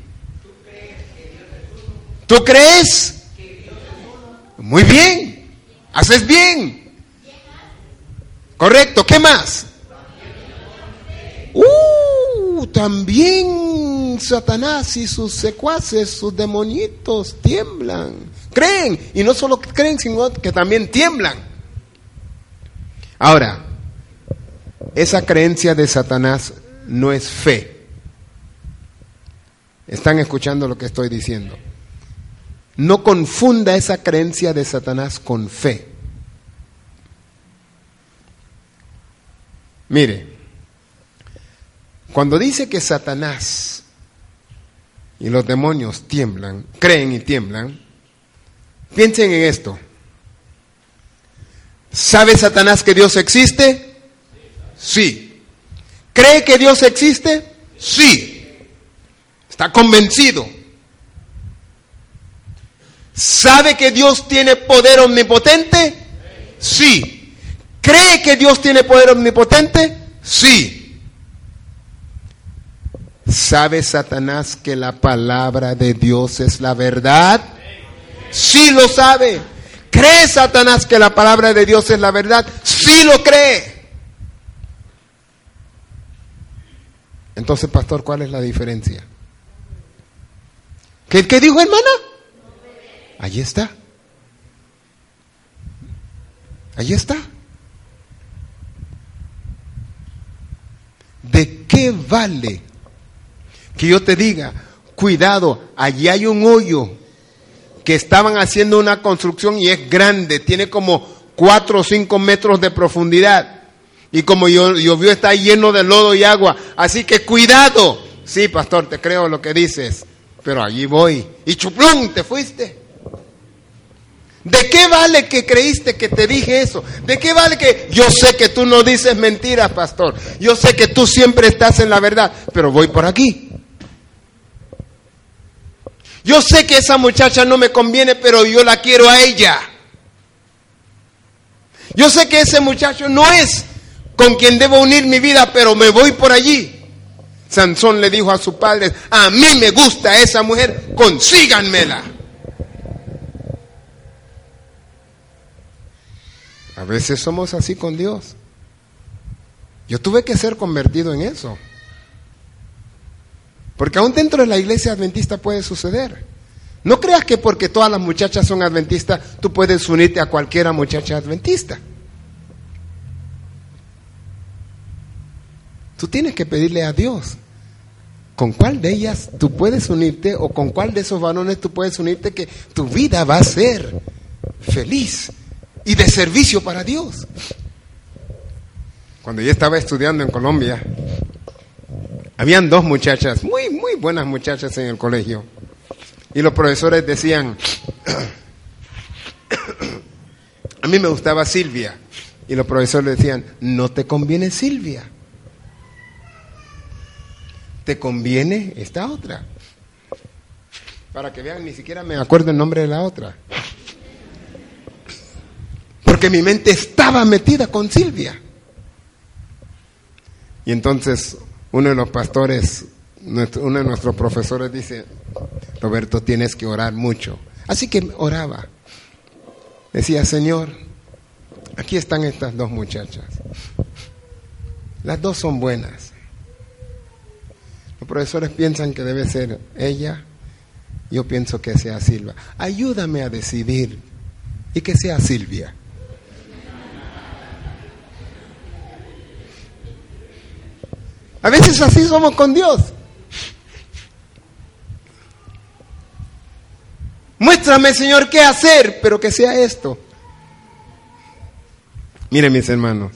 Speaker 3: ¿Tú crees? Muy bien. Haces bien. Correcto, ¿qué más? Uh, también Satanás y sus secuaces, sus demonitos tiemblan. Creen, y no solo creen, sino que también tiemblan. Ahora, esa creencia de Satanás no es fe. Están escuchando lo que estoy diciendo. No confunda esa creencia de Satanás con fe. Mire, cuando dice que Satanás y los demonios tiemblan, creen y tiemblan, piensen en esto. ¿Sabe Satanás que Dios existe? Sí. ¿Cree que Dios existe? Sí. Está convencido. ¿Sabe que Dios tiene poder omnipotente? Sí. ¿Cree que Dios tiene poder omnipotente? Sí. ¿Sabe Satanás que la palabra de Dios es la verdad? Sí lo sabe. ¿Cree Satanás que la palabra de Dios es la verdad? Sí lo cree. Entonces, pastor, ¿cuál es la diferencia? ¿Qué, qué dijo hermana? Ahí está. Ahí está. ¿De qué vale que yo te diga, cuidado, allí hay un hoyo que estaban haciendo una construcción y es grande, tiene como cuatro o cinco metros de profundidad. Y como llovió está lleno de lodo y agua. Así que cuidado. Sí, pastor, te creo lo que dices. Pero allí voy. Y chuplón, te fuiste. ¿De qué vale que creíste que te dije eso? ¿De qué vale que yo sé que tú no dices mentiras, pastor? Yo sé que tú siempre estás en la verdad, pero voy por aquí. Yo sé que esa muchacha no me conviene, pero yo la quiero a ella. Yo sé que ese muchacho no es con quien debo unir mi vida, pero me voy por allí. Sansón le dijo a su padre, a mí me gusta esa mujer, consíganmela. A veces somos así con Dios. Yo tuve que ser convertido en eso. Porque aún dentro de la iglesia adventista puede suceder. No creas que porque todas las muchachas son adventistas, tú puedes unirte a cualquiera muchacha adventista. Tú tienes que pedirle a Dios con cuál de ellas tú puedes unirte o con cuál de esos varones tú puedes unirte que tu vida va a ser feliz y de servicio para Dios. Cuando yo estaba estudiando en Colombia, habían dos muchachas, muy, muy buenas muchachas en el colegio. Y los profesores decían, a mí me gustaba Silvia. Y los profesores decían, no te conviene Silvia. Te conviene esta otra. Para que vean, ni siquiera me acuerdo el nombre de la otra. Porque mi mente estaba metida con Silvia. Y entonces uno de los pastores, uno de nuestros profesores dice, Roberto, tienes que orar mucho. Así que oraba. Decía, Señor, aquí están estas dos muchachas. Las dos son buenas. Los profesores piensan que debe ser ella. Yo pienso que sea Silvia. Ayúdame a decidir y que sea Silvia. A veces así somos con Dios. Muéstrame, Señor, qué hacer, pero que sea esto. Miren, mis hermanos.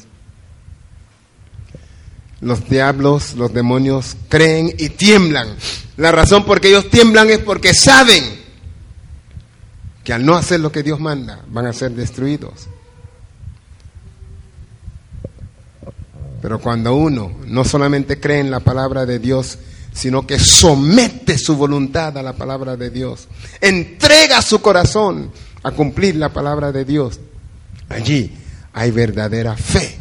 Speaker 3: Los diablos, los demonios creen y tiemblan. La razón por que ellos tiemblan es porque saben que al no hacer lo que Dios manda, van a ser destruidos. Pero cuando uno no solamente cree en la palabra de Dios, sino que somete su voluntad a la palabra de Dios, entrega su corazón a cumplir la palabra de Dios, allí hay verdadera fe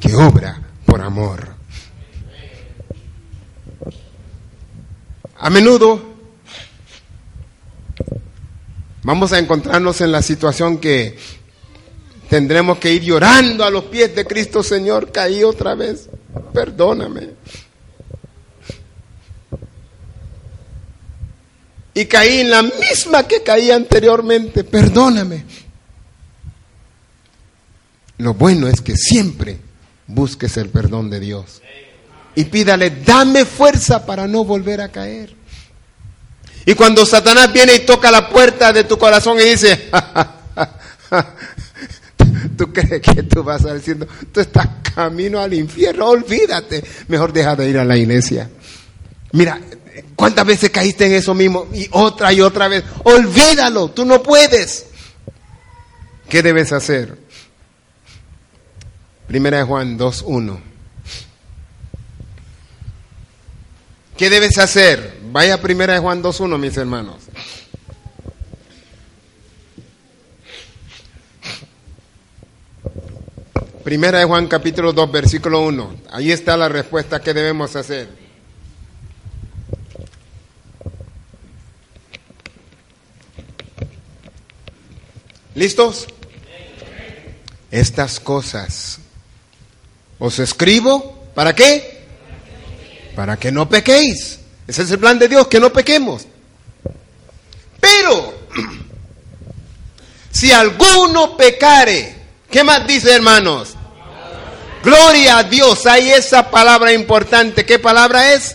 Speaker 3: que obra por amor. A menudo vamos a encontrarnos en la situación que Tendremos que ir llorando a los pies de Cristo, Señor, caí otra vez, perdóname. Y caí en la misma que caí anteriormente, perdóname. Lo bueno es que siempre busques el perdón de Dios. Y pídale, dame fuerza para no volver a caer. Y cuando Satanás viene y toca la puerta de tu corazón y dice, ¿Tú crees que tú vas a estar diciendo, tú estás camino al infierno? Olvídate. Mejor deja de ir a la iglesia. Mira, ¿cuántas veces caíste en eso mismo? Y otra y otra vez. Olvídalo, tú no puedes. ¿Qué debes hacer? Primera de Juan 2.1. ¿Qué debes hacer? Vaya primera de Juan 2.1, mis hermanos. Primera de Juan capítulo 2, versículo 1. Ahí está la respuesta que debemos hacer. ¿Listos? Estas cosas os escribo, ¿para qué? Para que no pequéis. Ese es el plan de Dios, que no pequemos. Pero, si alguno pecare, ¿qué más dice hermanos? Gloria a Dios, hay esa palabra importante. ¿Qué palabra es?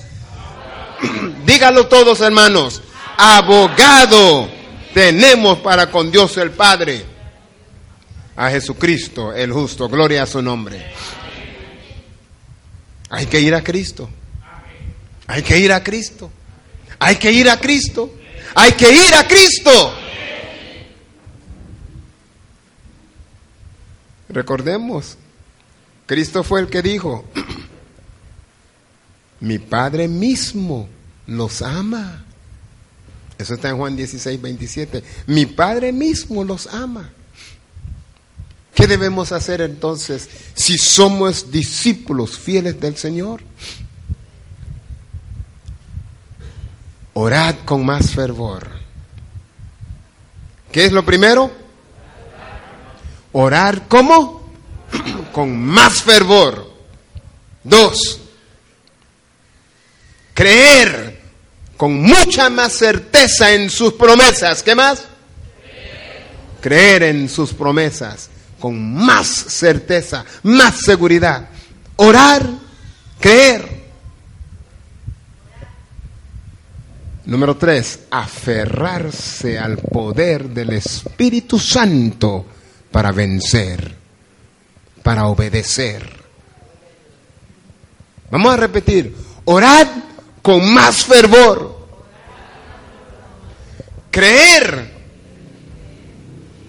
Speaker 3: Dígalo todos hermanos. Abogado tenemos para con Dios el Padre. A Jesucristo el justo. Gloria a su nombre. Hay que ir a Cristo. Hay que ir a Cristo. Hay que ir a Cristo. Hay que ir a Cristo. Recordemos, Cristo fue el que dijo, mi Padre mismo los ama. Eso está en Juan 16, 27. Mi Padre mismo los ama. ¿Qué debemos hacer entonces si somos discípulos fieles del Señor? Orad con más fervor. ¿Qué es lo primero? Orar ¿cómo? con más fervor. Dos, creer con mucha más certeza en sus promesas. ¿Qué más? Creer en sus promesas con más certeza, más seguridad. Orar, creer. Número tres, aferrarse al poder del Espíritu Santo para vencer, para obedecer. Vamos a repetir, orad con más fervor. Creer,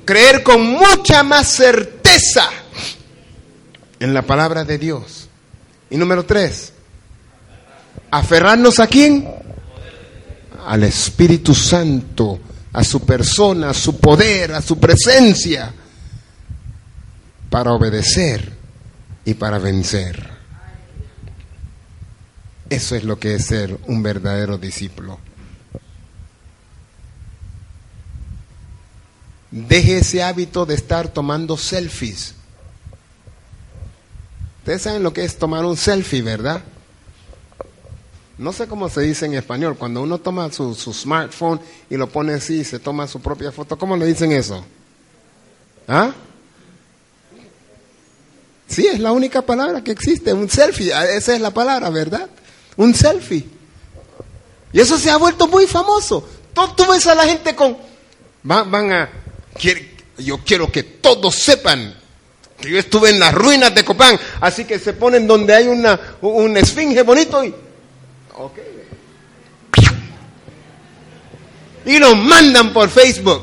Speaker 3: creer con mucha más certeza en la palabra de Dios. Y número tres, aferrarnos a quién? Al Espíritu Santo, a su persona, a su poder, a su presencia, para obedecer y para vencer. Eso es lo que es ser un verdadero discípulo. Deje ese hábito de estar tomando selfies. Ustedes saben lo que es tomar un selfie, ¿verdad? No sé cómo se dice en español. Cuando uno toma su, su smartphone y lo pone así y se toma su propia foto, ¿cómo le dicen eso? ¿Ah? Sí, es la única palabra que existe, un selfie. Esa es la palabra, ¿verdad? Un selfie. Y eso se ha vuelto muy famoso. Tú, tú ves a la gente con... Van, van a... quiere- yo quiero que todos sepan que yo estuve en las ruinas de Copán. Así que se ponen donde hay una, un esfinge bonito y... ok. Y lo mandan por Facebook.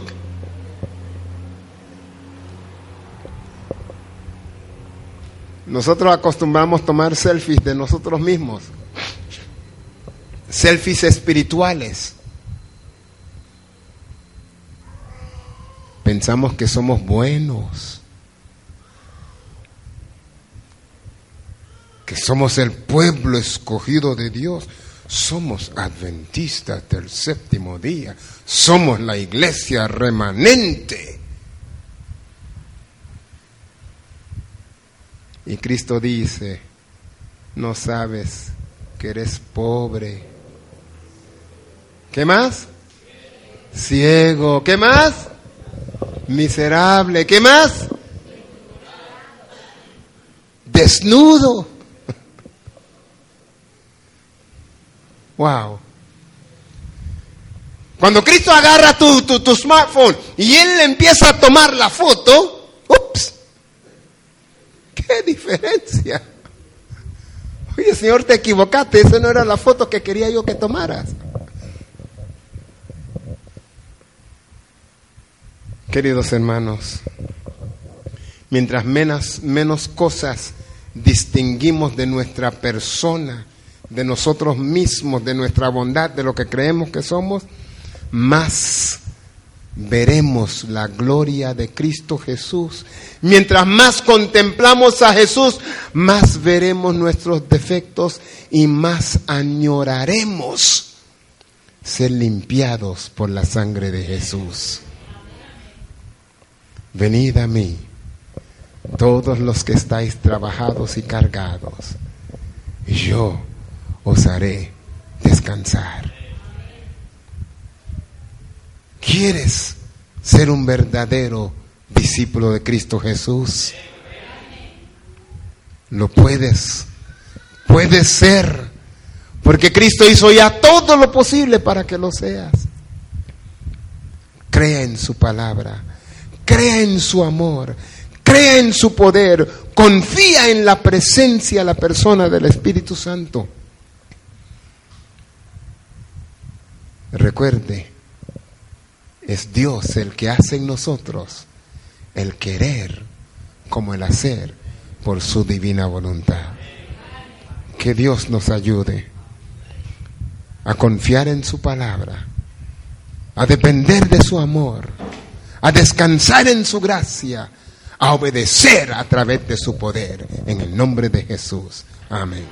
Speaker 3: Nosotros acostumbramos tomar selfies de nosotros mismos. Selfies espirituales. Pensamos que somos buenos. Que somos el pueblo escogido de Dios. Somos adventistas del séptimo día. Somos la iglesia remanente. Y Cristo dice, no sabes que eres pobre. ¿Qué más? Ciego. ¿Qué más? Miserable. ¿Qué más? Desnudo. Wow. Cuando Cristo agarra tu, tu, tu smartphone y Él empieza a tomar la foto, qué diferencia. Oye, Señor, te equivocaste, esa no era la foto que quería yo que tomaras. Queridos hermanos, mientras menos, menos cosas distinguimos de nuestra persona, de nosotros mismos, de nuestra bondad, de lo que creemos que somos, más veremos la gloria de Cristo Jesús. Mientras más contemplamos a Jesús, más veremos nuestros defectos y más añoraremos ser limpiados por la sangre de Jesús. venid a mí, todos los que estáis trabajados y cargados, y yo os haré descansar. ¿Quieres ser un verdadero discípulo de Cristo Jesús? Lo puedes, puedes ser, porque Cristo hizo ya todo lo posible para que lo seas. Crea en su palabra, crea en su amor, crea en su poder, confía en la presencia, la persona del Espíritu Santo. Recuerde, es Dios el que hace en nosotros el querer como el hacer por su divina voluntad. Que Dios nos ayude a confiar en su palabra, a depender de su amor, a descansar en su gracia, a obedecer a través de su poder. En el nombre de Jesús. Amén.